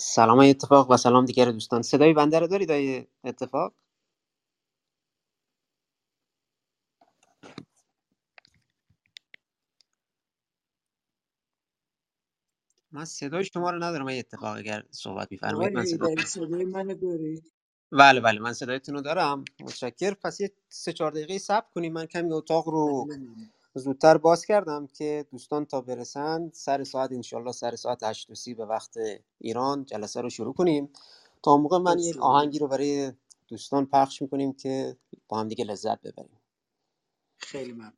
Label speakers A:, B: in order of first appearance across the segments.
A: سلام های اتفاق و سلام دیگر دوستان. صدای بنده رو دارید های اتفاق؟ من صدای شما رو ندارم های اتفاق اگر صحبت میفرمایید من صدا
B: صدای منو دارید
A: بله بله من صدایتون رو دارم. متشکر پس یه سه چهار دقیقه صبر کنیم. من کمی اتاق رو
B: بله.
A: زودتر باز کردم که دوستان تا برسن سر ساعت انشالله سر ساعت 8 و سی به وقت ایران جلسه رو شروع کنیم. تا موقع من یک آهنگی رو برای دوستان پخش می‌کنیم که با هم دیگه لذت ببریم.
B: خیلی ممنون.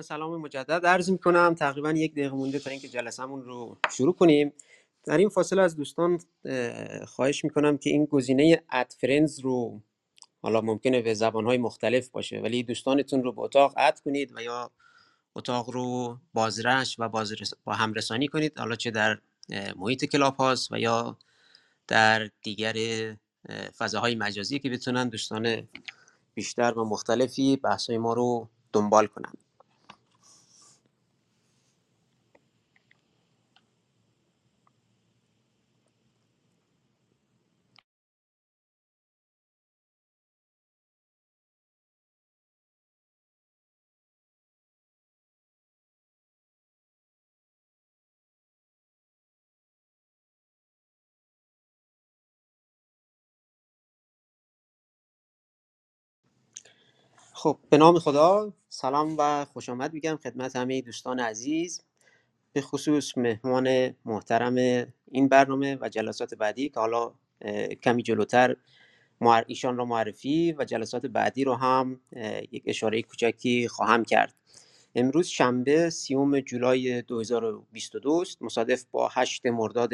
A: من سلام مجدد عرض می کنم تقریبا یک دقیقه مونده تا اینکه جلسمون رو شروع کنیم. در این فاصله از دوستان اه، خواهش می کنم که این گزینه اد فرندز رو حالا ممکنه به زبانهای مختلف باشه ولی دوستانتون رو به اتاق اد کنید و یا اتاق رو بازرش و بازرس با همرسانی کنید. حالا چه در محیط کلاب هاست و یا در دیگر اه، فضاهای مجازی که بتونن دوستان بیشتر و مختلفی بحثای ما رو دنبال کنن. خب به نام خدا سلام و خوش آمد میگم خدمت همه دوستان عزیز. به خصوص مهمان محترم این برنامه و جلسات بعدی که حالا کمی جلوتر ایشان را معرفی و جلسات بعدی رو هم یک اشاره کوچکی خواهم کرد. امروز شنبه سیوم جولای 2022 است. مصادف با 8 مرداد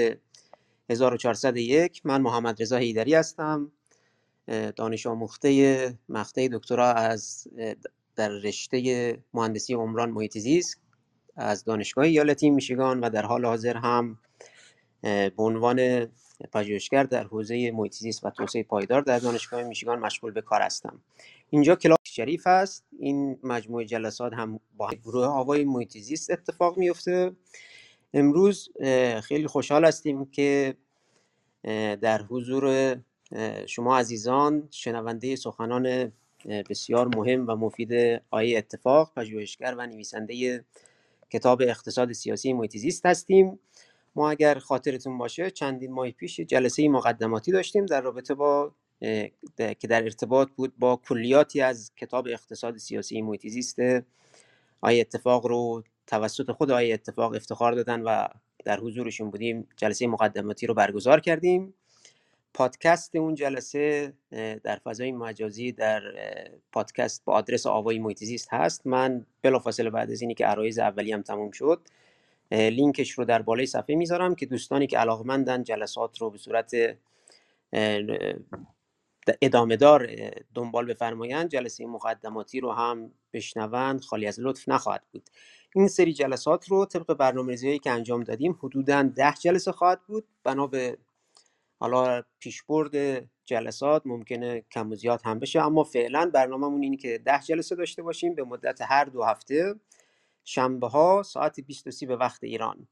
A: 1401 من محمد رضا حیدری هستم. دانش آموخته مقطع دکترا از در رشته مهندسی عمران محیط زیست از دانشگاه ایالتی میشیگان و در حال حاضر هم به عنوان پژوهشگر در حوزه محیط زیست و توسعه پایدار در دانشگاه میشیگان مشغول به کار هستم. اینجا کلاس شریف است. این مجموعه جلسات هم با گروه آوای محیط زیست اتفاق میفته امروز خیلی خوشحال هستیم که در حضور شما عزیزان شنونده سخنان بسیار مهم و مفید آیه اتفاق پژوهشگر و نویسنده کتاب اقتصاد سیاسی محیط زیست هستیم. ما اگر خاطرتون باشه چندین ماه پیش جلسه مقدماتی داشتیم در رابطه با که در ارتباط بود با کلیاتی از کتاب اقتصاد سیاسی محیط زیست آیه اتفاق رو توسط خود آیه اتفاق افتخار دادن و در حضورشون بودیم جلسه مقدماتی رو برگزار کردیم. پادکست اون جلسه در فضای مجازی در پادکست با آدرس آوای محیط هست. من بلافاصله بعد از اینی که عرایز اولی هم تموم شد لینکش رو در بالای صفحه می‌ذارم که دوستانی که علاقمندن جلسات رو به صورت ادامه دار دنبال بفرمایند جلسه مقدماتی رو هم بشنوند خالی از لطف نخواهد بود. این سری جلسات رو طبق برنامه‌ریزی که انجام دادیم حدوداً ده جلسه خواهد بود. بنا به حالا پیشبرد جلسات ممکنه کم و زیاد هم بشه اما فعلا برنامه‌مون اینه که ده جلسه داشته باشیم به مدت هر دو هفته. شنبه ها ساعت 23 به وقت ایران.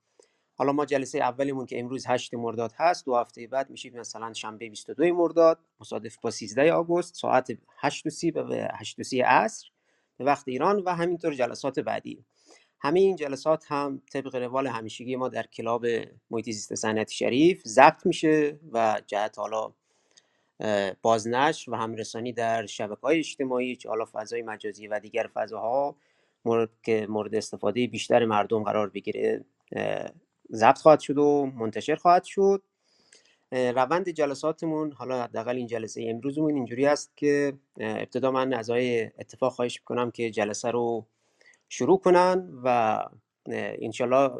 A: حالا ما جلسه اولیمون که امروز 8 مرداد هست دو هفته بعد میشه مثلا شنبه 22 مرداد مصادف با 13 آگوست ساعت 8 به 8 عصر به وقت ایران و همینطور جلسات بعدی. همه این جلسات هم طبق روال همیشگی ما در کلاب محیط زیست صنعتی شریف ضبط میشه و جهت حالا بازنشر و همرسانی در شبکه های اجتماعی چه حالا فضای مجازی و دیگر فضاها مورد که مورد استفاده بیشتر مردم قرار بگیره ضبط خواهد شد و منتشر خواهد شد. روند جلساتمون حالا حداقل این جلسه امروزمون اینجوری است که ابتدا من از اتفاق خواهش می‌کنم که جلسه رو شروع کنن و انشالله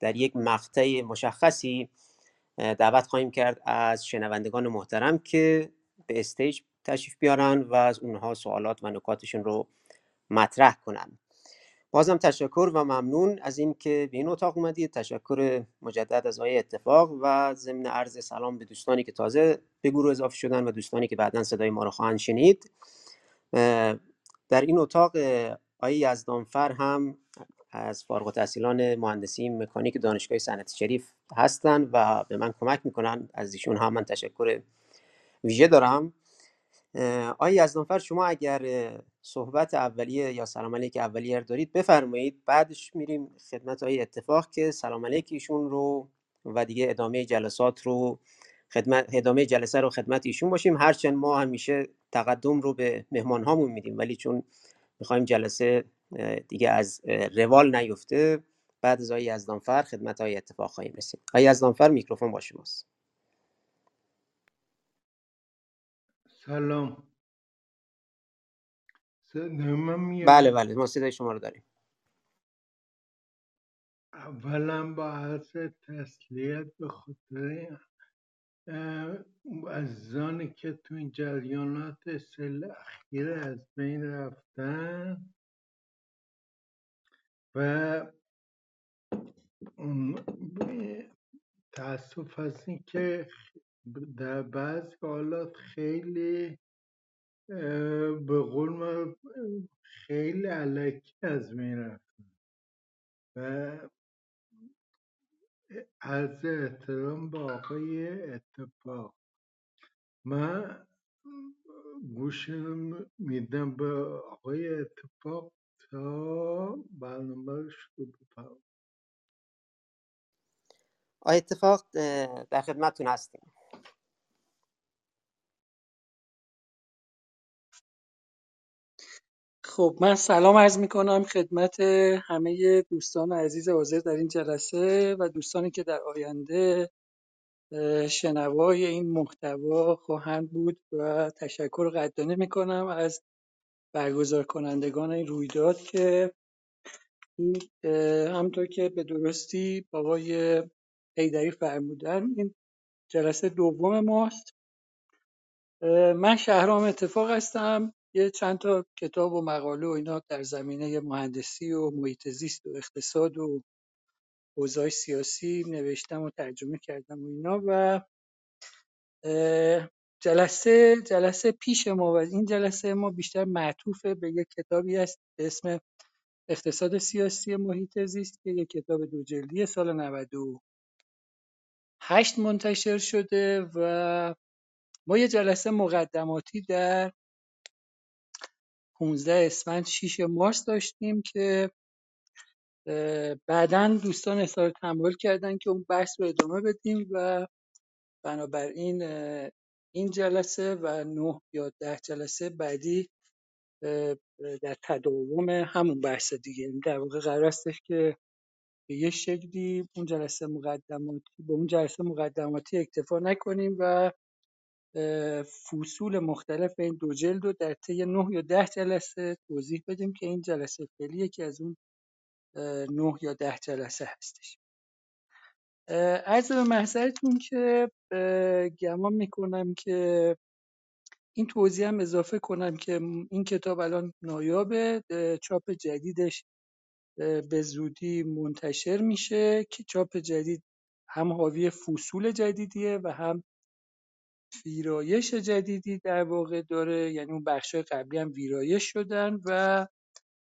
A: در یک مقطع مشخصی دعوت خواهیم کرد از شنوندگان محترم که به استیج تشریف بیارن و از اونها سوالات و نکاتشون رو مطرح کنن. بازم تشکر و ممنون از اینکه به این اتاق اومدید. تشکر مجدد از آقای اتفاق و ضمن عرض سلام به دوستانی که تازه به گروه اضافه شدن و دوستانی که بعدا صدای ما رو خواهند شنید. در این اتاق آقای یزدانفر هم از فارغ التحصیلان مهندسی مکانیک دانشگاه صنعتی شریف هستند و به من کمک می‌کنن. از ایشون هم من تشکر ویژه دارم. آقای یزدانفر شما اگر صحبت اولیه یا سلام علیک اولیه دارید بفرمایید. بعدش میریم خدمت های اتفاق که سلام علیک ایشون رو و دیگه ادامه جلسات رو خدمت ادامه جلسه رو خدمت ایشون باشیم. هرچند ما همیشه تقدم رو به مهمان هامون میدیم ولی چون می‌خوایم جلسه دیگه از روال نیفته. بعد از آقای یزدانفر خدمت های اتفاق خواهیم رسید. آقای یزدانفر میکروفون با شماست.
C: سلام.
A: بله بله ما صدای شما رو داریم.
C: اولا با عرض تسلیت به خاطر عزیزانی که تو این جریانات سل اخیر از بین رفتن و تاسف از این که در بعض حالات خیلی به قول خیلی علکی از بین رفتن و عرض احترام به آقای اتفاق. من گوش میدم به آقای اتفاق تا برنامه رو شروع
A: آقای اتفاق در خدمتتون هستیم.
D: خب من سلام عرض می کنم خدمت همه دوستان عزیز حاضر در این جلسه و دوستانی که در آینده شنوای این محتوا خواهند بود و تشکر قدردانی می کنم از برگزار کنندگان این رویداد که این همطور که به درستی آقای حیدری فرمودن این جلسه دوم ماست. من شهرام اتفاق هستم. یه چند تا کتاب و مقاله و اینا در زمینه مهندسی و محیط زیست و اقتصاد و اوضاع سیاسی نوشتم و ترجمه کردم و اینا و جلسه جلسه پیش ما و این جلسه ما بیشتر معطوف به یک کتابی است به اسم اقتصاد سیاسی محیط زیست که یک کتاب دو جلدی سال 98 منتشر شده و ما یه جلسه مقدماتی در 15 اسفند 6 مارس داشتیم که بعدا دوستان اظهار تمایل کردن که اون بحث رو ادامه بدیم و بنابراین این جلسه و نه یا ده جلسه بعدی در تداوم همون بحث دیگه. یعنی در واقع قرار استش که به یه شکلی اون جلسه مقدماتی به اون جلسه مقدماتی اکتفا نکنیم و فصول مختلف این دو جلد رو در طی نه یا ده جلسه توضیح بدیم که این جلسه فعلی که از اون نه یا ده جلسه هستش. عرض به محضرتون که گمان می‌کنم که این توضیح هم اضافه کنم که این کتاب الان نایابه چاپ جدیدش به زودی منتشر میشه که چاپ جدید هم حاوی فصول جدیدیه و هم ویرایش جدیدی در واقع داره. یعنی اون بخش قبلی هم ویرایش شدن و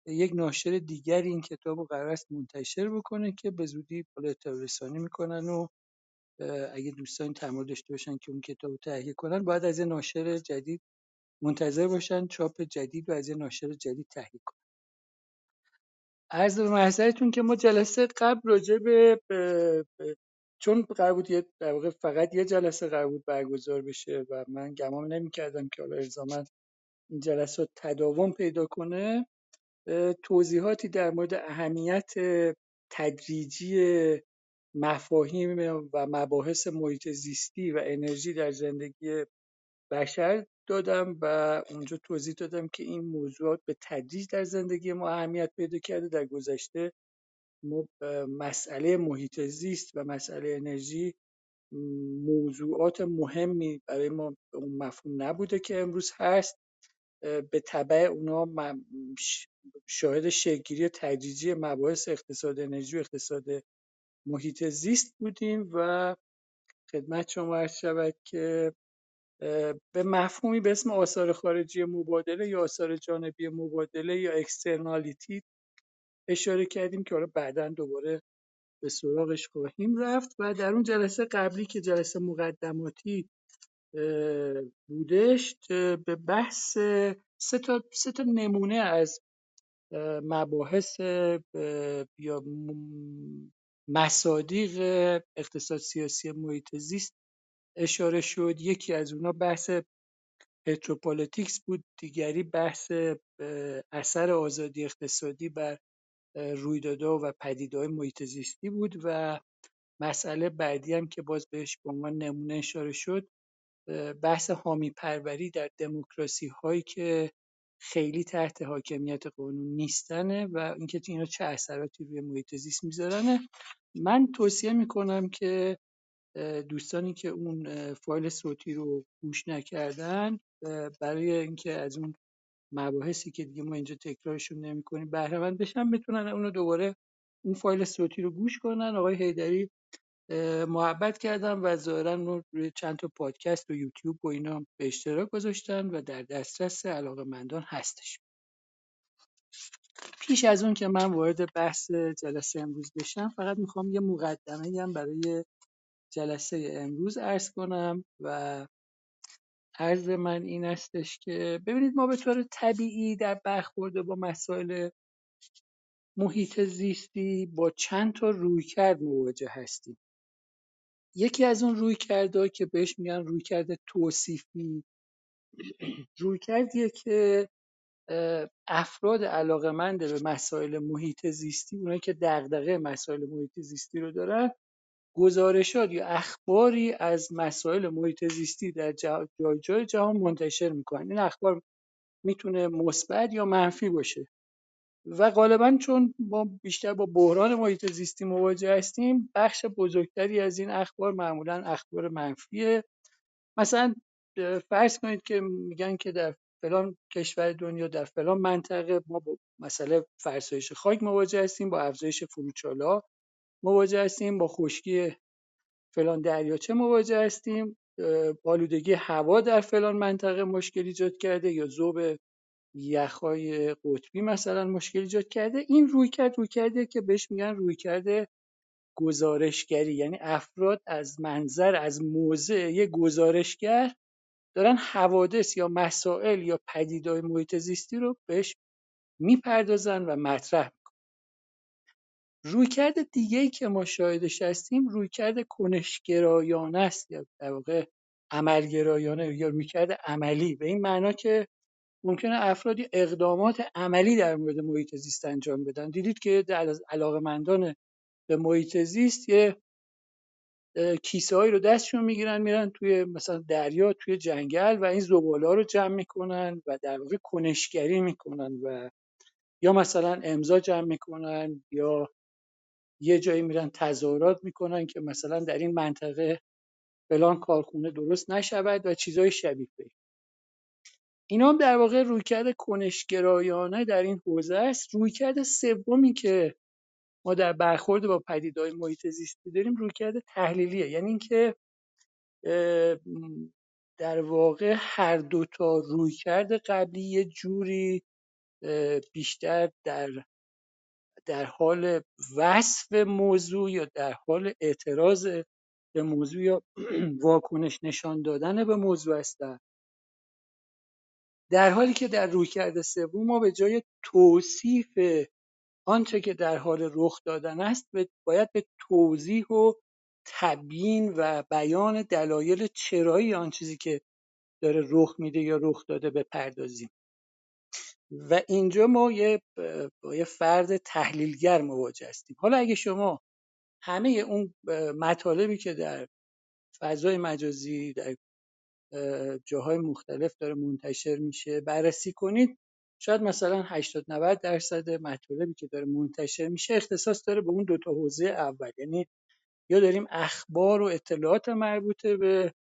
D: یک ناشر دیگری این کتاب رو قرار است منتشر بکنه که به زودی بالا می‌کنن و اگه دوستان تمایل داشته باشن که اون کتاب رو تهیه کنن باید از یه ناشر جدید منتظر باشن چاپ جدید و از یه ناشر جدید تهیه کنن. به محضرتون که ما جلسه قبل راجع به چون قرار بود یه در واقع فقط یه جلسه قرار بود برگزار بشه و من گمان نمی‌کردم که حالا الزاما این جلسات تداوم پیدا کنه توضیحاتی در مورد اهمیت تدریجی مفاهیم و مباحث محیط زیستی و انرژی در زندگی بشر دادم و اونجا توضیح دادم که این موضوعات به تدریج در زندگی ما اهمیت پیدا کرده در گذشته مسئله محیط زیست و مسئله انرژی موضوعات مهمی برای ما اون مفهوم نبوده که امروز هست. به تبع اونا شاهد شکلگیری تدریجی مباحث اقتصاد انرژی و اقتصاد محیط زیست بودیم و خدمت شما عرض شود که به مفهومی به اسم آثار خارجی مبادله یا آثار جانبی مبادله یا اکسترنالیتی اشاره کردیم که حالا بعدا دوباره به سراغش خواهیم رفت و در اون جلسه قبلی که جلسه مقدماتی بودش به بحث سه تا, سه تا نمونه از مباحث یا مصادیق اقتصاد سیاسی محیط زیست اشاره شد. یکی از اونا بحث petropolitics بود دیگری بحث اثر آزادی اقتصادی بر رویدادها و پدیده‌های محیط زیستی بود و مسئله بعدی هم که باز بهش به عنوان نمونه اشاره شد بحث حامی پروری در دموکراسی هایی که خیلی تحت حاکمیت قانون نیستنه و اینکه اینا چه اثراتی روی محیط زیست میذارنه. من توصیه می‌کنم که دوستانی که اون فایل صوتی رو گوش نکردن برای اینکه از اون مباحثی که دیگه ما اینجا تکرارشون نمی‌کنیم. بهره مند بشن بتونن اونو دوباره اون فایل صوتی رو گوش کنن. آقای هیدری محبت کردم و ظاهرا رو روی چند تا پادکست و یوتیوب و اینا به اشتراک گذاشتن و در دسترس علاقمندان هستش. پیش از اون که من وارد بحث جلسه امروز بشم فقط می‌خوام یه مقدمه هم برای جلسه امروز عرض کنم و عرض من این استش که ببینید ما به طور طبیعی در برخورد با مسائل محیط زیستی با چند تا رویکرد مواجه هستیم. یکی از اون رویکردها که بهش میگن رویکرد توصیفی رویکردیه که افراد علاقمند به مسائل محیط زیستی اونایی که دغدغه مسائل محیط زیستی رو دارن گزارشات یا اخباری از مسائل محیط زیستی در جای جای جهان منتشر می‌کنن. این اخبار می‌تونه مثبت یا منفی باشه. و غالبا چون ما بیشتر با بحران محیط زیستی مواجه هستیم بخش بزرگتری از این اخبار معمولا اخبار منفیه. مثلا فرض کنید که میگن که در فلان کشور دنیا در فلان منطقه ما با مسئله فرسایش خاک مواجه هستیم با افزایش فروچالا مواجه هستیم با خشکی فلان دریاچه مواجه هستیم؟ آلودگی هوا در فلان منطقه مشکل ایجاد کرده یا ذوب یخهای قطبی مثلا مشکل ایجاد کرده؟ این رویکرد رویکردیه که بهش میگن رویکرد گزارشگری. یعنی افراد از منظر از موضع یک گزارشگر دارن حوادث یا مسائل یا پدیدهای محیط زیستی رو بهش می‌پردازن و مطرح رویکرد دیگه‌ای که ما شاهدش هستیم رویکرد کنشگرایانه است یا در واقع عملگرایانه یا رویکرد عملی. به این معنا که ممکنه افرادی اقدامات عملی در مورد محیط زیست انجام بدن. دیدید که در علاقمندان به محیط زیست یه کیسه رو دستشون می‌گیرن میرن توی مثلا دریا توی جنگل و این زباله رو جمع می‌کنن و در واقع کنشگری می‌کنن و یا مثلا امضا جمع می‌کنن یا یه جایی میرن تظاهرات می‌کنن که مثلا در این منطقه فلان کارخونه درست نشود و چیزای شبیه به اینا هم در واقع رویکرد کنشگرایانه در این حوزه است. رویکرد سومی که ما در برخورد با پدیدهای محیط زیستی داریم رویکرد تحلیلیه. یعنی اینکه در واقع هر دو تا رویکرد قبلی یه جوری بیشتر در در حال وصف موضوع یا در حال اعتراض به موضوع یا واکنش نشان دادن به موضوع هستند در حالی که در رویکرد سوم ما به جای توصیف آنچه که در حال رخ دادن است باید به توضیح و تبیین و بیان دلایل چرایی آن چیزی که داره رخ میده یا رخ داده بپردازیم. و اینجا ما یه با یه فرد تحلیلگر مواجه هستیم. حالا اگه شما همه اون مطالبی که در فضای مجازی در جاهای مختلف داره منتشر میشه بررسی کنید شاید مثلا 80 90 درصد مطالبی که داره منتشر میشه اختصاص داره به اون دو تا حوزه اول. یعنی یا داریم اخبار و اطلاعات مربوطه به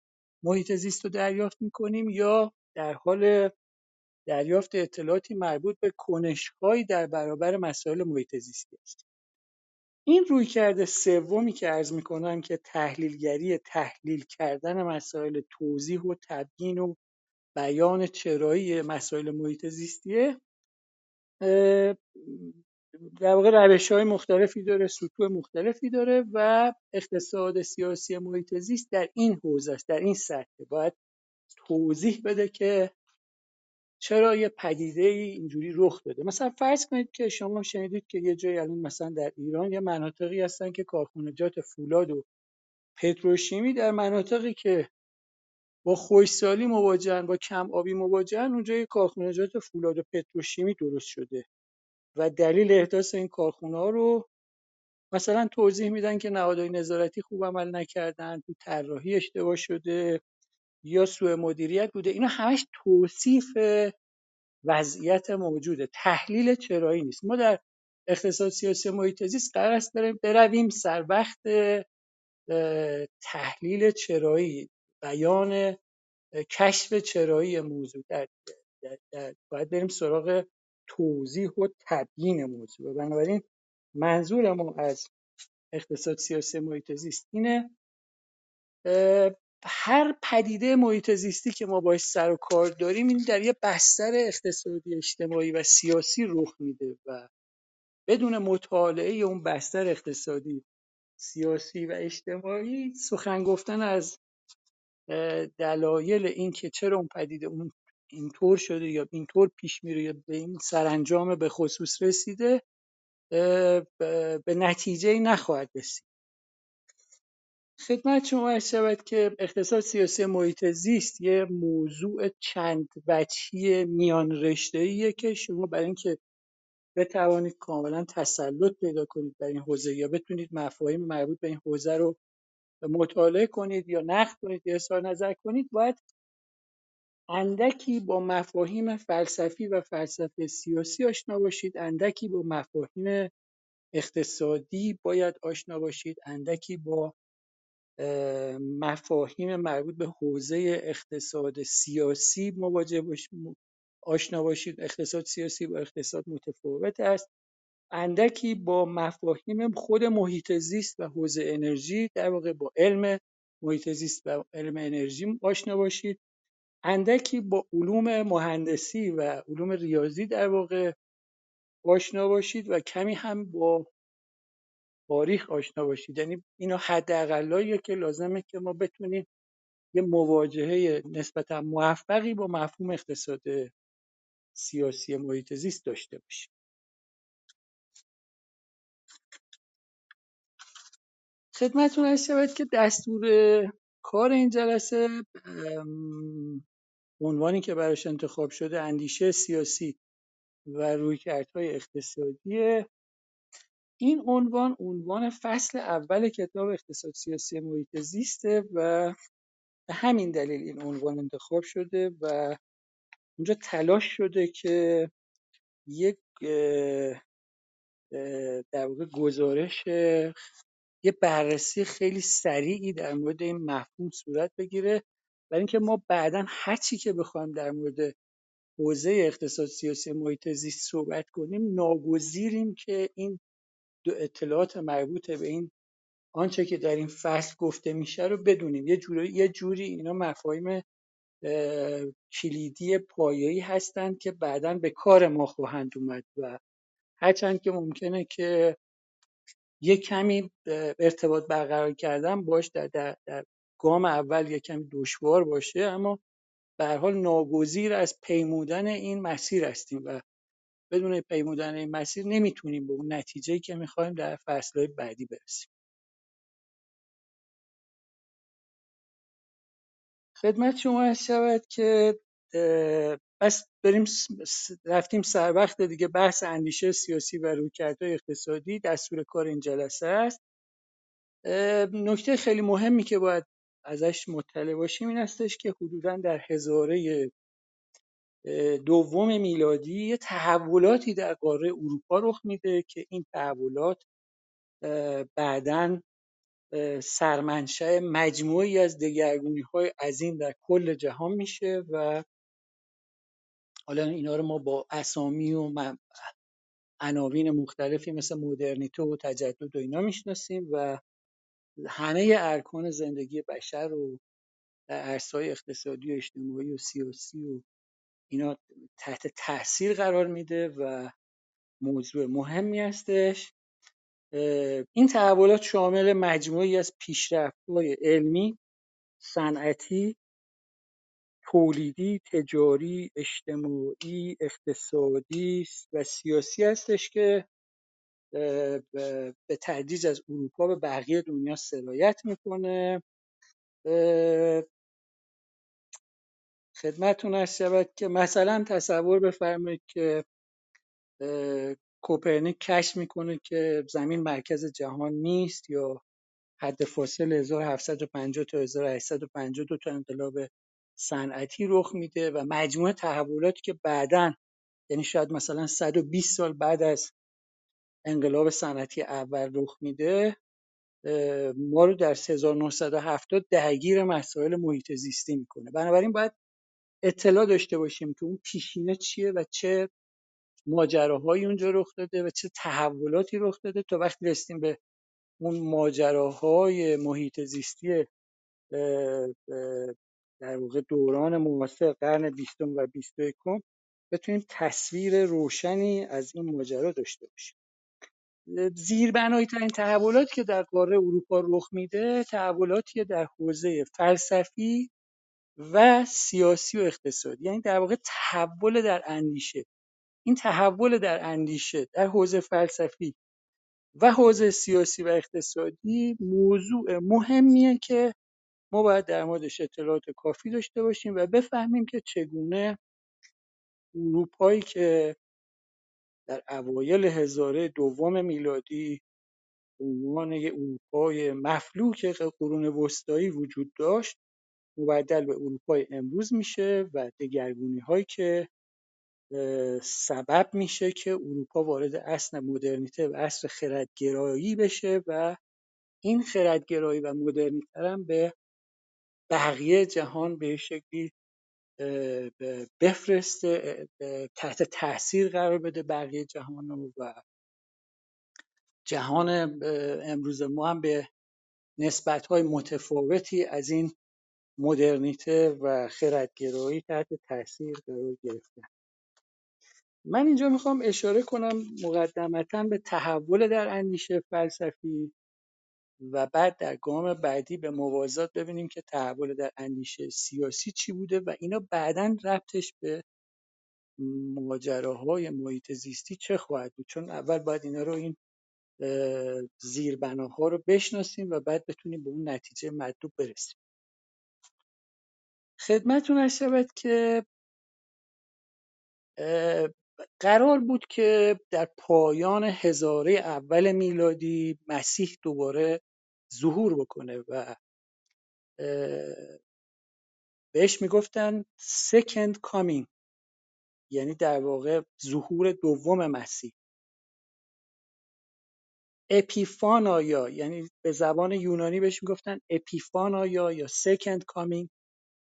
D: محیط زیست رو دریافت می‌کنیم یا در حال دریافت اطلاعاتی مربوط به کنشهایی در برابر مسائل محیط زیستی است. این رویکرد سومی که عرض می‌کنم که تحلیلگری تحلیل کردن مسائل توضیح و تبیین و بیان چرایی مسائل محیط زیستیه در واقع روش های مختلفی داره سطوح مختلفی داره و اقتصاد سیاسی محیط زیست در این حوزه است در این سطح. باید توضیح بده که چرا یه پدیده اینجوری رخ داده؟ مثلا فرض کنید که شما شنیدید که یه جایی الان مثلا در ایران یه مناطقی هستن که کارخونجات فولاد و پتروشیمی در مناطقی که با خشکسالی مواجهن با کم آبی مواجهن اونجا یه کارخونجات فولاد و پتروشیمی درست شده. و دلیل احداث این کارخونه رو مثلا توضیح میدن که نهادهای نظارتی خوب عمل نکردن تو طراحی اشتباه شده. یا سوء مدیریت بوده؟ اینا همش توصیف وضعیت موجوده. تحلیل چرایی نیست. ما در اقتصاد سیاسی محیط زیست قرار است برویم سر وقت تحلیل چرایی بیان کشف چرایی موضوع در, در, در باید بریم سراغ توضیح و تبیین موضوع. بنابراین منظور ما از اقتصاد سیاسی محیط زیست اینه هر پدیده محیط زیستی که ما باش سر و کار داریم این در یه بستر اقتصادی اجتماعی و سیاسی رخ میده و بدون مطالعه اون بستر اقتصادی سیاسی و اجتماعی سخن گفتن از دلایل این که چرا اون پدیده اون اینطور شده یا اینطور پیش میره یا به این سرانجام به خصوص رسیده به نتیجه نخواهد رسید. خدمت شما عرض شود که اقتصاد سیاسی محیط زیست یه موضوع چند وجهی میان رشته که شما برای اینکه بتوانید کاملا تسلط پیدا کنید در این حوزه یا بتونید مفاهیم مربوط به این حوزه رو مطالعه کنید یا نقد کنید یا اظهار نظر کنید باید اندکی با مفاهیم فلسفی و فلسفه سیاسی آشنا باشید اندکی با مفاهیم اقتصادی باید آشنا باشید اندکی با مفاهیم مربوط به حوزه اقتصاد سیاسی مواجه باشید آشنا باشید. اقتصاد سیاسی و اقتصاد متفاوت است. اندکی با مفاهیم خود محیط زیست و حوزه انرژی در واقع با علم محیط زیست و علم انرژی آشنا باشید. اندکی با علوم مهندسی و علوم ریاضی در واقع آشنا باشید و کمی هم با تاریخ آشنا باشید. یعنی اینا حداقلاییه که لازمه که ما بتونیم یه مواجهه نسبتا موفقی با مفهوم اقتصاد سیاسی محیط زیست داشته باشیم. خدمتتون هست شود که دستور کار این جلسه عنوانی که براش انتخاب شده اندیشه سیاسی و رویکردهای اقتصادی این عنوان عنوان فصل اول کتاب اقتصاد سیاسی محیط زیسته و به همین دلیل این عنوان انتخاب شده و اونجا تلاش شده که یک در واقع گزارش یه بررسی خیلی سریعی در مورد این مفهوم صورت بگیره. برای اینکه ما بعدا هرچی که بخوایم در مورد حوزه اقتصاد سیاسی محیط زیست صحبت کنیم ناگزیریم که این اطلاعات مربوط به این آنچه که در این فصل گفته میشه رو بدونیم. یه جوری یه جوری اینا مفاهیم کلیدی پایه‌ای هستند که بعدا به کار ما خواهند اومد و هرچند که ممکنه که یه کمی ارتباط برقرار کردن باش در, در, در گام اول یه کمی دشوار باشه اما به هر حال ناگزیر از پیمودن این مسیر هستیم و بدون پیمودن این مسیر نمی‌تونیم به اون نتیجه که می‌خوایم در فصلهای بعدی برسیم. خدمت شما عرض شود که بس بریم رفتیم سر وقت دیگه بحث اندیشه سیاسی و رویکردهای اقتصادی دستور کار این جلسه است. نکته خیلی مهمی که باید ازش مطلع باشیم این هستش که حدودا در هزاره دوم میلادی یه تحولاتی در قاره اروپا رخ میده که این تحولات بعدا سرمنشأ مجموعی از دگرگونی های عظیم در کل جهان میشه و حالا اینا رو ما با اسامی و عناوین مختلفی مثل مدرنیته و تجدد و اینا می‌شناسیم و همه ارکان زندگی بشر رو در عرصه‌های اقتصادی و اجتماعی و سیاسی و اینا تحت تاثیر قرار میده و موضوع مهمی هستش. این تحولات شامل مجموعی از پیشرفت‌های علمی، صنعتی، تولیدی، تجاری، اجتماعی، اقتصادی و سیاسی هستش که به تدریج از اروپا به بقیه دنیا سرایت می‌کنه. خدمتتون هست شود که مثلا تصور بفرمایید که کوپرنیک کشف می‌کنه که زمین مرکز جهان نیست یا حد فاصل 1750 تا 1852 تا انقلاب صنعتی رخ میده و مجموعه تحولاتی که بعدا یعنی شاید مثلا 120 سال بعد از انقلاب صنعتی اول رخ میده ما رو در 1970 درگیر مسائل محیط زیستی می‌کنه. بنابراین باید اطلاع داشته باشیم که اون پیشینه چیه و چه ماجراهایی اونجا رخ داده و چه تحولاتی رخ داده تا وقتی رسیدیم به اون ماجراهای محیط زیستی در واقع دوران معاصر قرن بیستم و بیست و بتونیم تصویر روشنی از این ماجرا داشته باشیم. زیربنایی ترین تحولاتی که در قاره اروپا رخ میده تحولاتی در حوزه فلسفی و سیاسی و اقتصادی. یعنی در واقع تحول در اندیشه. این تحول در اندیشه در حوزه فلسفی و حوزه سیاسی و اقتصادی موضوع مهمیه که ما باید در موردش اطلاعات کافی داشته باشیم و بفهمیم که چگونه اروپایی که در اوایل هزاره دوم میلادی عنوان یک اروپای مفلوک قرون وسطایی وجود داشت مبدل به اروپای امروز میشه و دگرگونی هایی که سبب میشه که اروپا وارد اصل مدرنیته و عصر خردگرایی بشه و این خردگرایی و مدرنیته هم به بقیه جهان به شکلی بفرسته تحت تاثیر قرار بده بقیه جهان و جهان امروز ما هم به نسبت‌های متفاوتی از این مدرنیته و خردگرایی تحت تاثیر قرار گرفته. من اینجا می‌خوام اشاره کنم مقدمتا به تحول در اندیشه فلسفی و بعد در گام بعدی به موازات ببینیم که تحول در اندیشه سیاسی چی بوده و اینا بعدا ربطش به ماجراهای محیط زیستی چه خواهد بود. چون اول باید اینا رو این زیربناها رو بشناسیم و بعد بتونیم به اون نتیجه مطلوب برسیم. خدمتون هست شود که قرار بود که در پایان هزاره اول میلادی مسیح دوباره ظهور بکنه و بهش می‌گفتن second coming یعنی در واقع ظهور دوم مسیح. اپیفانایا یعنی به زبان یونانی بهش می‌گفتن اپیفانایا یا second coming.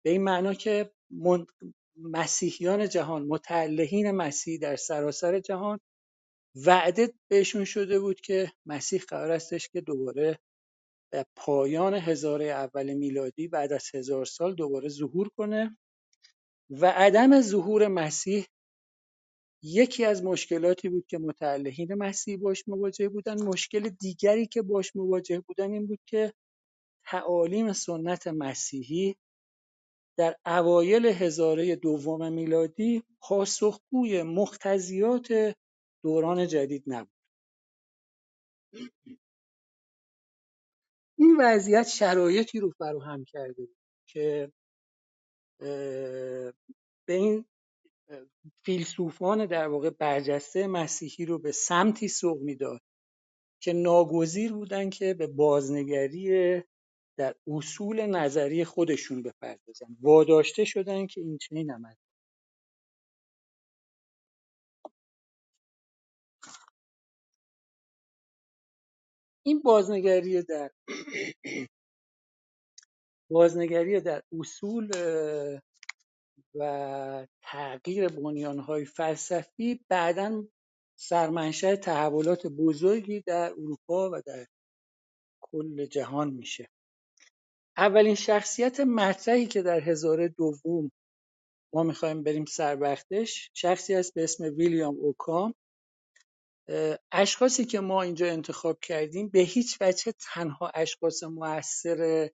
D: به این معنا که مسیحیان جهان متعلهین مسیح در سراسر جهان وعده بهشون شده بود که مسیح قرار استش که دوباره در پایان هزاره اول میلادی بعد از هزار سال دوباره ظهور کنه و عدم ظهور مسیح یکی از مشکلاتی بود که متعلهین مسیح باش مواجه بودن. مشکل دیگری که باش مواجه بودن این بود که تعالیم سنت مسیحی در اوایل هزاره دوم میلادی پاسخگوی مقتضیات دوران جدید نبود. این وضعیت شرایطی رو فراهم کرده بود که به این فیلسوفان در واقع برجسته مسیحی رو به سمتی سوق می‌داد که ناگزیر بودن که به بازنگری در اصول نظری خودشون بپردازن. واداشته شدن که این چنین عمل این بازنگری در بازنگری در اصول و تغییر بنیانهای فلسفی بعدا سرمنشأ تحولات بزرگی در اروپا و در کل جهان میشه. اولین شخصیت مطرحی که در هزاره دوم ما می‌خوایم بریم سر وقتش شخصی است به اسم ویلیام اوکام. اشخاصی که ما اینجا انتخاب کردیم به هیچ وجه تنها اشخاص موثر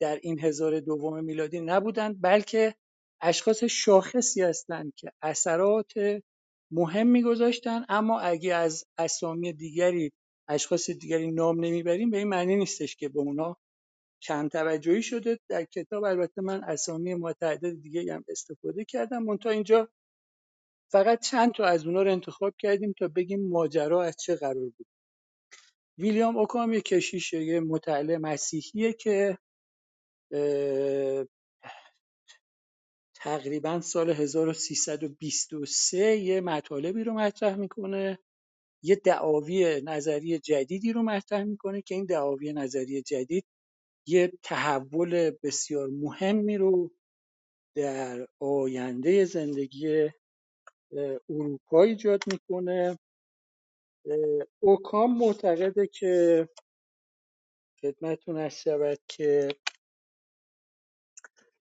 D: در این هزار دوم میلادی نبودند بلکه اشخاص شاخصی هستند که اثرات مهمی گذاشتن اما اگه از اسامی دیگری اشخاص دیگری نام نمی‌بریم به این معنی نیستش که به اونا کم توجهی شده در کتاب. البته من اسامی متعدد دیگه هم استفاده کردم. منتها اینجا فقط چند تا از اونا رو انتخاب کردیم تا بگیم ماجرا از چه قرار بود. ویلیام اوکام یه کشیش یه متعلم مسیحیه که تقریبا سال 1323 یه مطالبی رو مطرح می‌کنه. یه دعاوی نظری جدیدی رو مطرح می‌کنه که این دعاوی نظری جدید یه تحول بسیار مهمی رو در آینده زندگی اروپا ایجاد می‌کنه. اوکام معتقده که خدمتون از شود که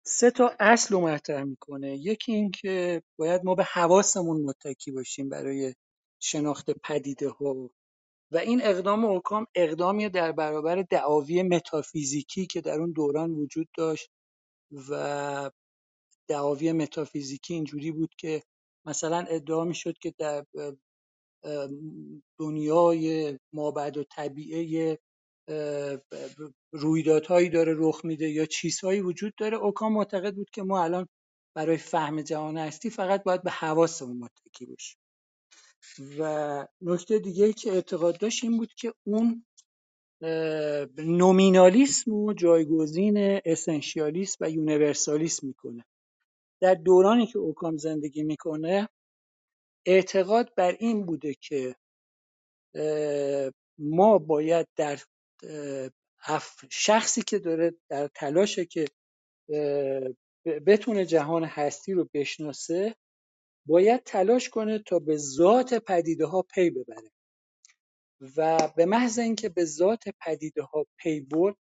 D: سه تا اصل رو مطرح می‌کنه. یکی این که باید ما به حواسمون متکی باشیم برای شناخت پدیده ها و این اقدام اوکام اقدامی در برابر دعاوی متافیزیکی که در اون دوران وجود داشت و دعاوی متافیزیکی اینجوری بود که مثلا ادعا می‌شد که در دنیای مابعد و طبیعه رویدادهایی داره رخ میده یا چیزهایی وجود داره اوکان معتقد بود که ما الان برای فهم جهان هستی فقط باید به حواسمون متکی باشیم. و نکته دیگه که اعتقاد داشت این بود که اون نومینالیسم و جایگزین اسنشیالیسم و یونیورسالیسم می‌کنه. در دورانی که اوکام زندگی می‌کنه اعتقاد بر این بوده که ما باید در شخصی که داره در تلاشه که بتونه جهان هستی رو بشناسه باید تلاش کنه تا به ذات پدیده ها پی ببره. و به محض اینکه به ذات پدیده ها پی برد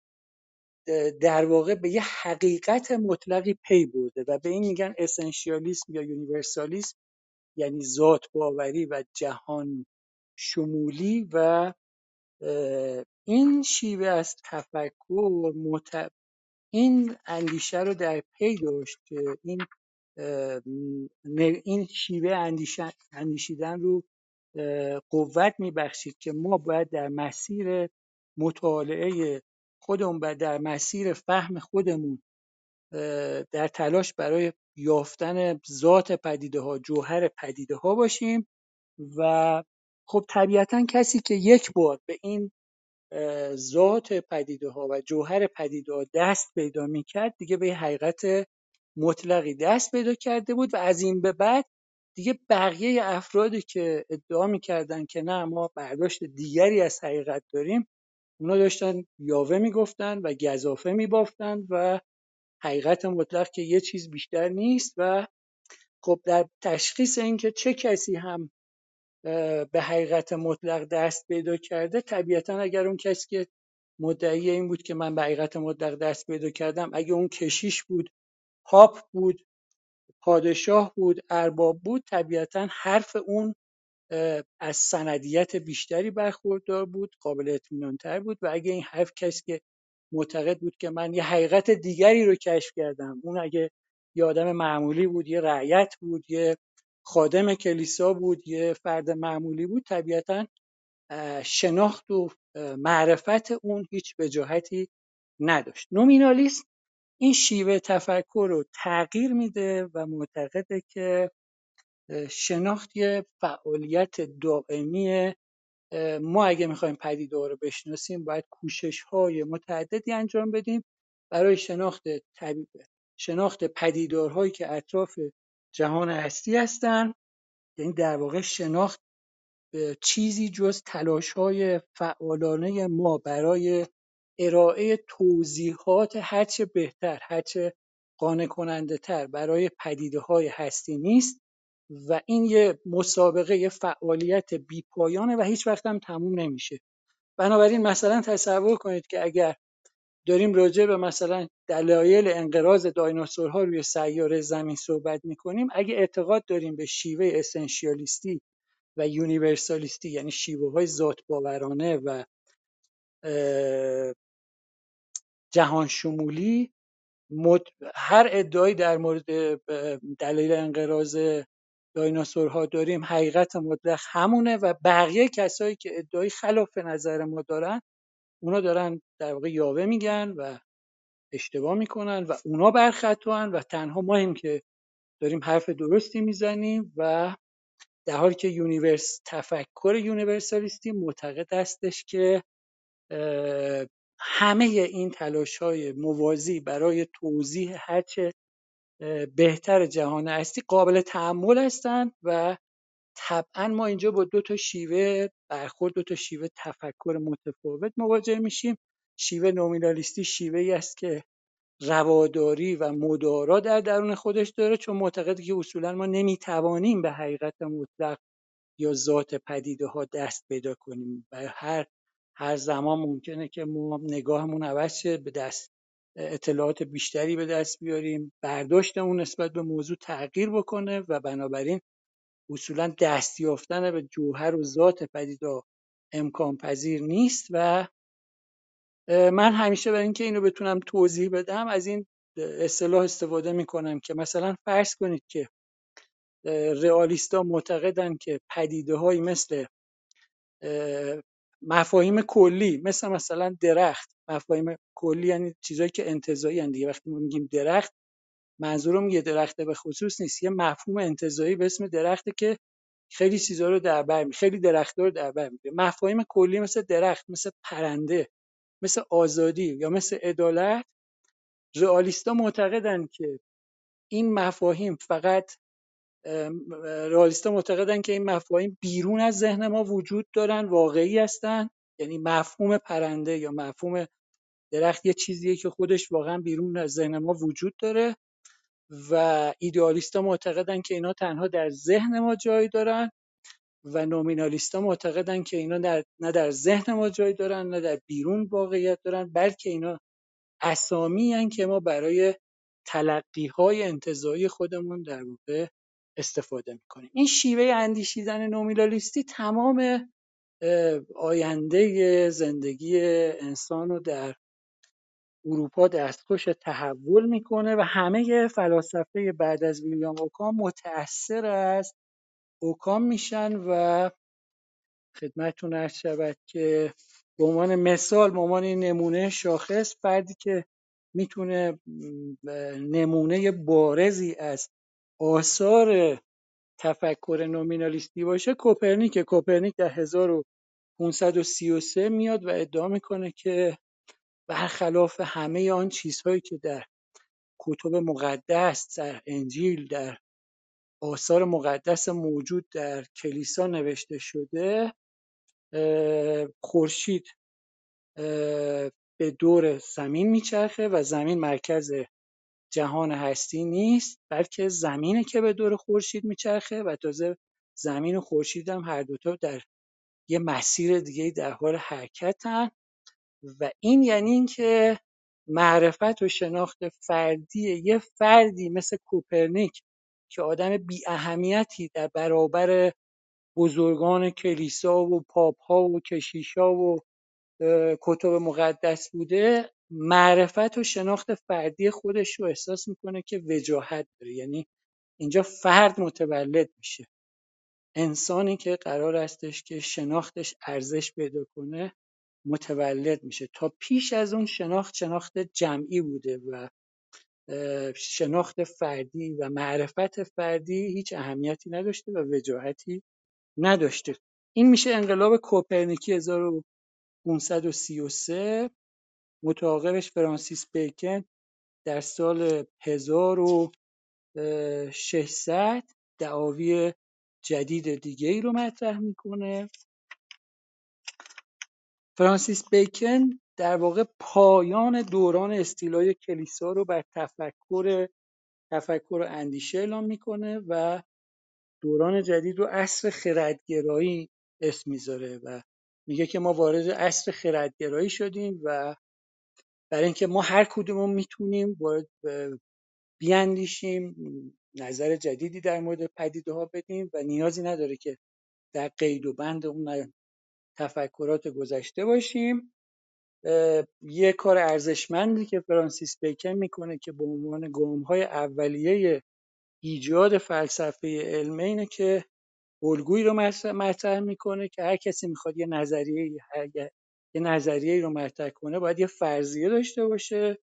D: در واقع به یه حقیقت مطلقی پی برده و به این میگن essentialism یا universalism یعنی ذات باوری و جهان شمولی و این شیوه از تفکر این اندیشه رو در پی داشت که این این شیوه اندیشیدن رو قوت میبخشید که ما باید در مسیر مطالعه خودمون و در مسیر فهم خودمون در تلاش برای یافتن ذات پدیده ها جوهر پدیده ها باشیم و خب طبیعتا کسی که یک بار به این ذات پدیده ها و جوهر پدیده ها دست پیدا می‌کرد دیگه به حقیقت مطلقی دست پیدا کرده بود و از این به بعد دیگه بقیه افرادی که ادعا می‌کردن که نه ما برداشت دیگری از حقیقت داریم اونا داشتن یاوه می‌گفتن و گذافه میبافتن و حقیقت مطلق که یه چیز بیشتر نیست و خب در تشخیص اینکه چه کسی هم به حقیقت مطلق دست پیدا کرده طبیعتا اگر اون کسی که مدعی این بود که من به حقیقت مطلق دست پیدا کردم اگه اون کشیش بود پاپ بود پادشاه بود ارباب بود طبیعتا حرف اون از سندیت بیشتری برخوردار بود قابل اطمینان تر بود و اگه این حرف کسی که معتقد بود که من یه حقیقت دیگری رو کشف کردم اون اگه یه آدم معمولی بود یه رعیت بود یه خادم کلیسا بود یه فرد معمولی بود طبیعتا شناخت و معرفت اون هیچ وجاهتی نداشت. نومینالیسم این شیوه تفکر رو تغییر میده و معتقده که شناخت یه فعالیت دائمی ما اگه می‌خوایم پدیده رو بشناسیم باید کوشش های متعددی انجام بدیم برای شناخت طبیعه شناخت پدیدارهایی که اطراف جهان هستی هستند یعنی در واقع شناخت چیزی جز تلاش‌های فعالانه ما برای ارائه توضیحات هرچه بهتر هرچه قانع کننده تر برای پدیده های هستی نیست و این یه مسابقه یه فعالیت بیپایانه و هیچ وقت هم تموم نمیشه. بنابراین مثلا تصور کنید که اگر داریم راجع به مثلا دلایل انقراض دایناسورها روی سیاره زمین صحبت می‌کنیم اگه اعتقاد داریم به شیوه اسنشیالیستی و یونیورسالیستی یعنی شیوه های ذات باورانه و جهان شمولی هر ادعایی در مورد دلیل انقراض دایناسورها داریم حقیقت مطلق همونه و بقیه کسایی که ادعای خلاف نظر ما دارن اونا دارن در واقع یاوه میگن و اشتباه می‌کنن و اونا برخطوان و تنها ماییم که داریم حرف درستی می‌زنیم و در حالی که یونیورس تفکر یونیورسالیستی معتقد هستش که همه این تلاش های موازی برای توضیح هرچه بهتر جهان هستی قابل تحمل هستند و طبعا ما اینجا با دو تا شیوه برخورد دو تا شیوه تفکر متفاوت مواجه میشیم. شیوه نومینالیستی شیوه ای است که رواداری و مدارا در درون خودش داره چون معتقده که اصولا ما نمی‌توانیم به حقیقت مطلق یا ذات پدیده ها دست پیدا کنیم. و هر هر زمان ممکنه که ما نگاهمون عوض شه به دست اطلاعات بیشتری به دست بیاریم. برداشتمون نسبت به موضوع تغییر بکنه و بنابراین اصولا دست یافتن به جوهر و ذات پدیده امکان پذیر نیست و من همیشه برای اینکه اینو بتونم توضیح بدم از این اصطلاح استفاده می‌کنم که مثلا فرض کنید که رئالیستا معتقدن که پدیده مثل مفاهیم کلی مثل مثلا درخت. مفاهیم کلی یعنی چیزایی که انتزاعی دیگه وقتی ما میگیم درخت منظورم یه درخت به خصوص نیست یه مفهوم انتزاعی به اسم درخته که خیلی چیزا رو در بر خیلی درختها رو در بر مفاهیم کلی مثل درخت مثل پرنده مثل آزادی یا مثل عدالت رئالیستا معتقدند که این مفاهیم فقط رئالیستا معتقدند که این مفاهیم بیرون از ذهن ما وجود دارن واقعی هستند یعنی مفهوم پرنده یا مفهوم درخت یه چیزیه که خودش واقعا بیرون از ذهن ما وجود داره و ایدئالیستا معتقدن که اینا تنها در ذهن ما جای دارن و نومینالیستا معتقدن که اینا در نه در ذهن ما جای دارن نه در بیرون واقعیت دارن بلکه اینا اسامی هن که ما برای تلقی های انتزاعی خودمون در واقع استفاده می‌کنیم. این شیوه اندیشیدن نومینالیستی تمام آینده زندگی انسان رو در اروپا دستخوش تحول می‌کنه و همه فلاسفه بعد از ویلیام اوکام متأثر از اوکام میشن و خدمتتون عرض شود که به عنوان مثال به عنوان نمونه شاخص فردی که می‌تونه نمونه بارزی از آثار تفکر نومینالیستی باشه کوپرنیک کوپرنیک در 1533 میاد و ادعا می‌کنه که برخلاف همه آن چیزهایی که در کتب مقدس در انجیل در آثار مقدس موجود در کلیسا نوشته شده خورشید به دور زمین میچرخه و زمین مرکز جهان هستی نیست بلکه زمینه که به دور خورشید میچرخه و تازه زمین و خورشید هم هر دوتا در یه مسیر دیگه در حال حرکتن. و این یعنی اینکه معرفت و شناخت فردی یه فردی مثل کوپرنیک که آدم بی اهمیتی در برابر بزرگان کلیسا و پاپ ها و کشیشا و کتب مقدس بوده معرفت و شناخت فردی خودش رو احساس می‌کنه که وجاهت داره. یعنی اینجا فرد متولد میشه. انسانی که قرار استش که شناختش ارزش پیدا کنه متولد میشه. تا پیش از اون شناخت شناخت جمعی بوده و شناخت فردی و معرفت فردی هیچ اهمیتی نداشته و وجاهتی نداشته. این میشه انقلاب کوپرنیکی 1533 متعاقبش فرانسیس بیکن در سال 1600 دعاوی جدید دیگه ای رو مطرح می‌کنه. فرانسیس بیکن در واقع پایان دوران استیلای کلیسا رو بر تفکر تفکر و اندیشه اعلام می‌کنه و دوران جدید رو عصر خردگرایی اسم می‌ذاره و میگه که ما وارد عصر خردگرایی شدیم و برای اینکه ما هر کدومون می‌تونیم بیاندیشیم نظر جدیدی در مورد پدیده ها بدیم و نیازی نداره که در قید و بند اون تفکرات گذشته باشیم. یه کار ارزشمندی که فرانسیس بیکن می‌کنه که به عنوان گام های اولیه ایجاد فلسفه علمه اینه که الگویی رو مطرح می‌کنه که هر کسی می‌خواد یه نظریه یه نظریه رو مطرح کنه باید یه فرضیه داشته باشه.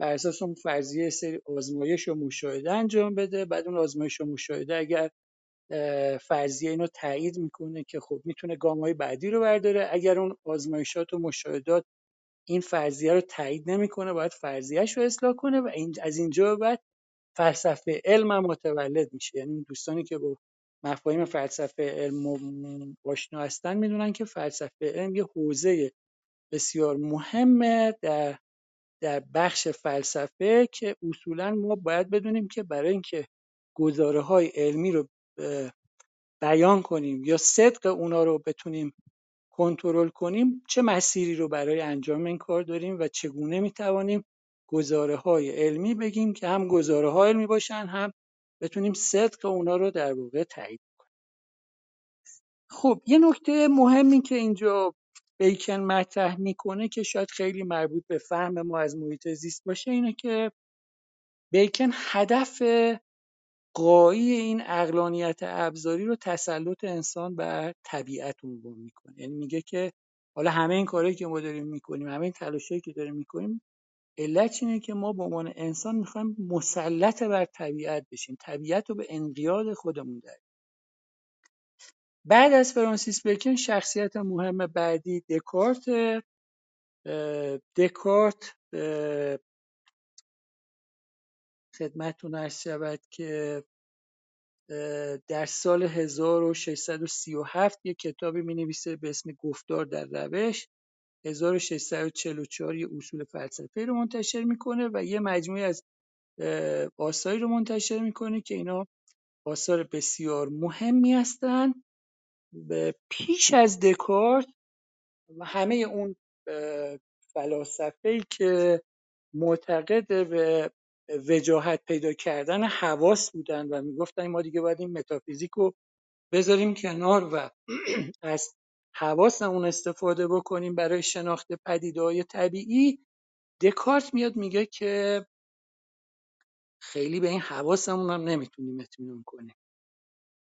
D: بر اساس اون فرضیه سری آزمایش و مشاهده انجام بده. بعد اون آزمایش و مشاهده اگر فرضیه اینو تایید می‌کنه که خب می‌تونه گام های بعدی رو برداره. اگر اون آزمایشات و مشاهدات این فرضیه رو تایید نمی‌کنه باید فرضیهش رو اصلاح کنه و از اینجا بعد فلسفه علم هم متولد میشه. یعنی دوستانی که با مفاهیم فلسفه علم آشنا هستن می‌دونن که فلسفه علم یه حوزه بسیار مهمه در در بخش فلسفه که اصولا ما باید بدونیم که برای اینکه گزاره های علمی رو بیان کنیم یا صدق اونا رو بتونیم کنترل کنیم چه مسیری رو برای انجام این کار داریم و چگونه می‌توانیم گزاره های علمی بگیم که هم گزاره های علمی باشن هم بتونیم صدق اونا رو در واقع تایید کنیم. خب یه نکته مهمی که اینجا بیکن مطرح می‌کنه که شاید خیلی مربوط به فهم ما از محیط زیست باشه اینه که بیکن هدف قایی این اقلانیت ابزاری رو تسلط انسان بر طبیعت عنوان می‌کنه. یعنی میگه که حالا همه این کارهایی که ما داریم می‌کنیم همه این تلاشایی که داریم می‌کنیم علت اینه که ما به عنوان انسان می‌خوایم مسلط بر طبیعت بشیم. طبیعت رو به انقیاد خودمون داریم بعد از فرانسیس بیکن شخصیت مهم بعدی دکارت دکارت خدمتتون عرض شود که در سال 1637 یک کتابی می نویسه به اسم گفتار در روش. 1644 یه اصول فلسفه رو منتشر می‌کنه و یه مجموعه از آثاری رو منتشر می‌کنه که اینا آثار بسیار مهمی هستن. پیش از دکارت و همه اون فلاسفه که معتقد به وجاهت پیدا کردن حواس بودن و می‌گفتن ما دیگه باید این متافیزیک رو بذاریم کنار و از حواسمون استفاده بکنیم برای شناخت پدیده‌های طبیعی دکارت میاد میگه که خیلی به این حواسمون هم نمی‌تونیم اطمینان کنیم.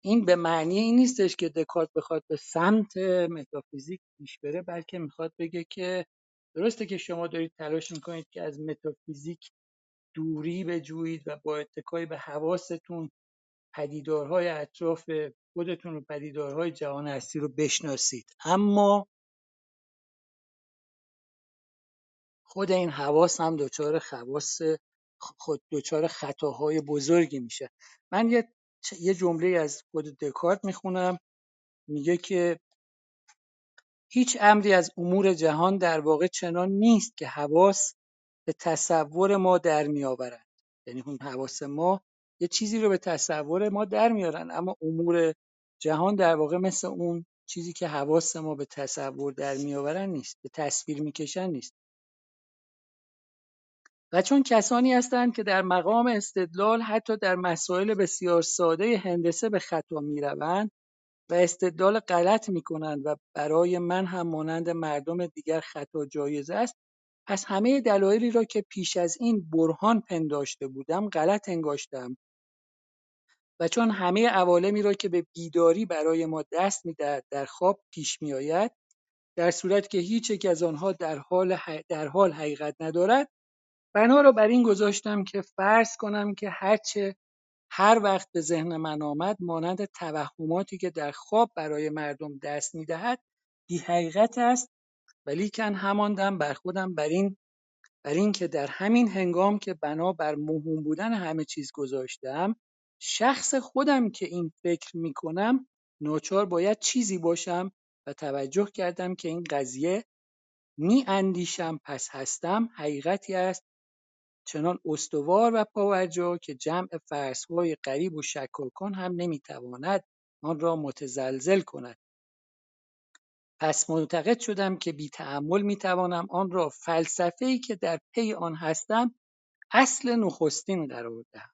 D: این به معنی این نیستش که دکارت بخواد به سمت متافیزیک پیش بره بلکه می‌خواد بگه که درسته که شما دارید تلاش می‌کنید که از متافیزیک دوری بجویید و با اتکای به حواستون پدیدارهای اطراف خودتون و پدیدارهای جهان هستی رو بشناسید. اما خود این حواس هم دچار خواص خود دچار خطاهای بزرگی میشه. من یه یه جمله از خود دکارت می‌خونم. میگه که هیچ امری از امور جهان در واقع چنان نیست که حواس به تصور ما در میآورند. یعنی اون حواس ما یه چیزی رو به تصور ما در میارن اما امور جهان در واقع مثل اون چیزی که حواس ما به تصور در میآورن نیست به تصویر می‌کشن نیست. و چون کسانی هستند که در مقام استدلال حتی در مسائل بسیار ساده هندسه به خطا می‌روند و استدلال غلط می‌کنند و برای من هم مانند مردم دیگر خطا جایز است پس همه دلایلی را که پیش از این برهان پنداشته بودم غلط انگاشتم. و چون همه عوالمی را که به بیداری برای ما دست می‌دهد در خواب پیش میآید در صورتی که هیچ یک از آنها در حال, در حال حقیقت ندارد بنا را بر این گذاشتم که فرض کنم که هرچه هر وقت به ذهن من آمد مانند توهماتی که در خواب برای مردم دست می‌دهد بی حقیقت است. ولیکن همان دم بر خودم بر این بر اینکه در همین هنگام که بنا بر موهوم بودن همه چیز گذاشتم شخص خودم که این فکر می‌کنم ناچار باید چیزی باشم و توجه کردم که این قضیه می اندیشم پس هستم حقیقتی است. چنان استوار و پاورجا که جمع فرضهای غریب و شکاکان هم نمی‌تواند آن را متزلزل کند. پس معتقد شدم که بی تأمل می توانم آن را فلسفه‌ای که در پی آن هستم اصل نخستین قرار دهم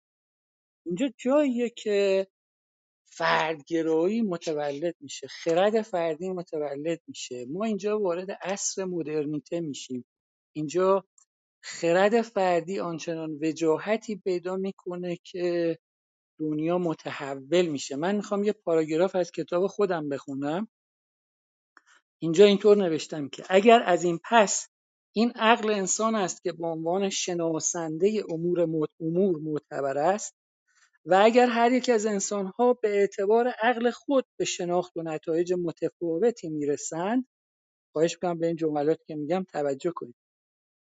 D: اینجا جاییه که فردگرایی متولد میشه خرد فردی متولد میشه. ما اینجا وارد عصر مدرنیته میشیم. اینجا خرد فردی آنچنان وجاهتی پیدا می‌کنه که دنیا متحول میشه. من می‌خوام یه پاراگراف از کتاب خودم بخونم. اینجا اینطور نوشتم که اگر از این پس این عقل انسان است که به عنوان شناسنده امور امور معتبر است و اگر هر یک از انسانها به اعتبار عقل خود به شناخت و نتایج متفاوتی می‌رسند خواهش می‌کنم به این جملات که میگم توجه کنید.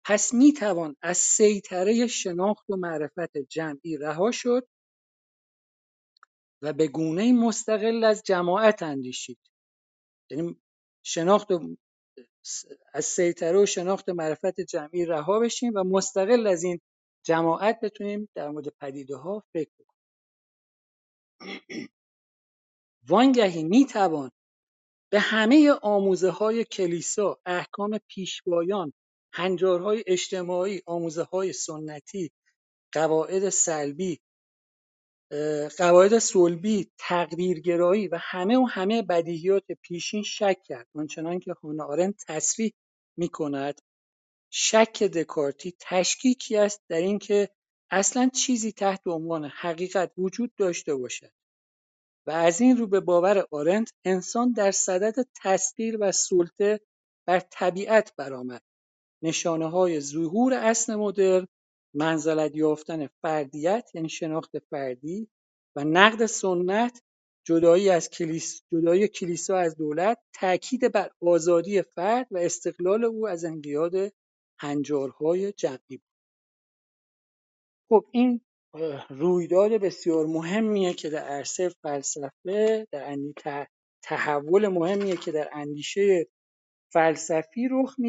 D: پس می‌توان از سیطره شناخت و معرفت جمعی رها شد و به گونه مستقل از جماعت اندیشید. یعنی شناخت و از سیطره و شناخت معرفت جمعی رها بشیم و مستقل از این جماعت بتونیم در مورد پدیده ها فکر کنیم وانگهی می‌توان به همه آموزه های کلیسا احکام پیشوایان هنجارهای اجتماعی آموزه های سنتی قواعد سلبی قواعد صلبی تقدیرگرایی و همه و همه بدیهیات پیشین شک کرد. آنچنان که هانا آرنت تصریح می کند شک دکارتی تشکیکی است در اینکه اصلا چیزی تحت عنوان حقیقت وجود داشته باشد و از این رو به باور آرنت انسان در صدد تسخیر و سلطه بر طبیعت برآمد. نشانه های ظهور اصل مدرن منزلت یافتن فردیت یعنی شناخت فردی و نقد سنت جدایی از کلیس... جدایی کلیسا از دولت تاکید بر آزادی فرد و استقلال او از انقیاد هنجارهای جمعی خب این رویداد بسیار مهمیه که در عرصه فلسفه در تحول مهمیه که در اندیشه فلسفی رخ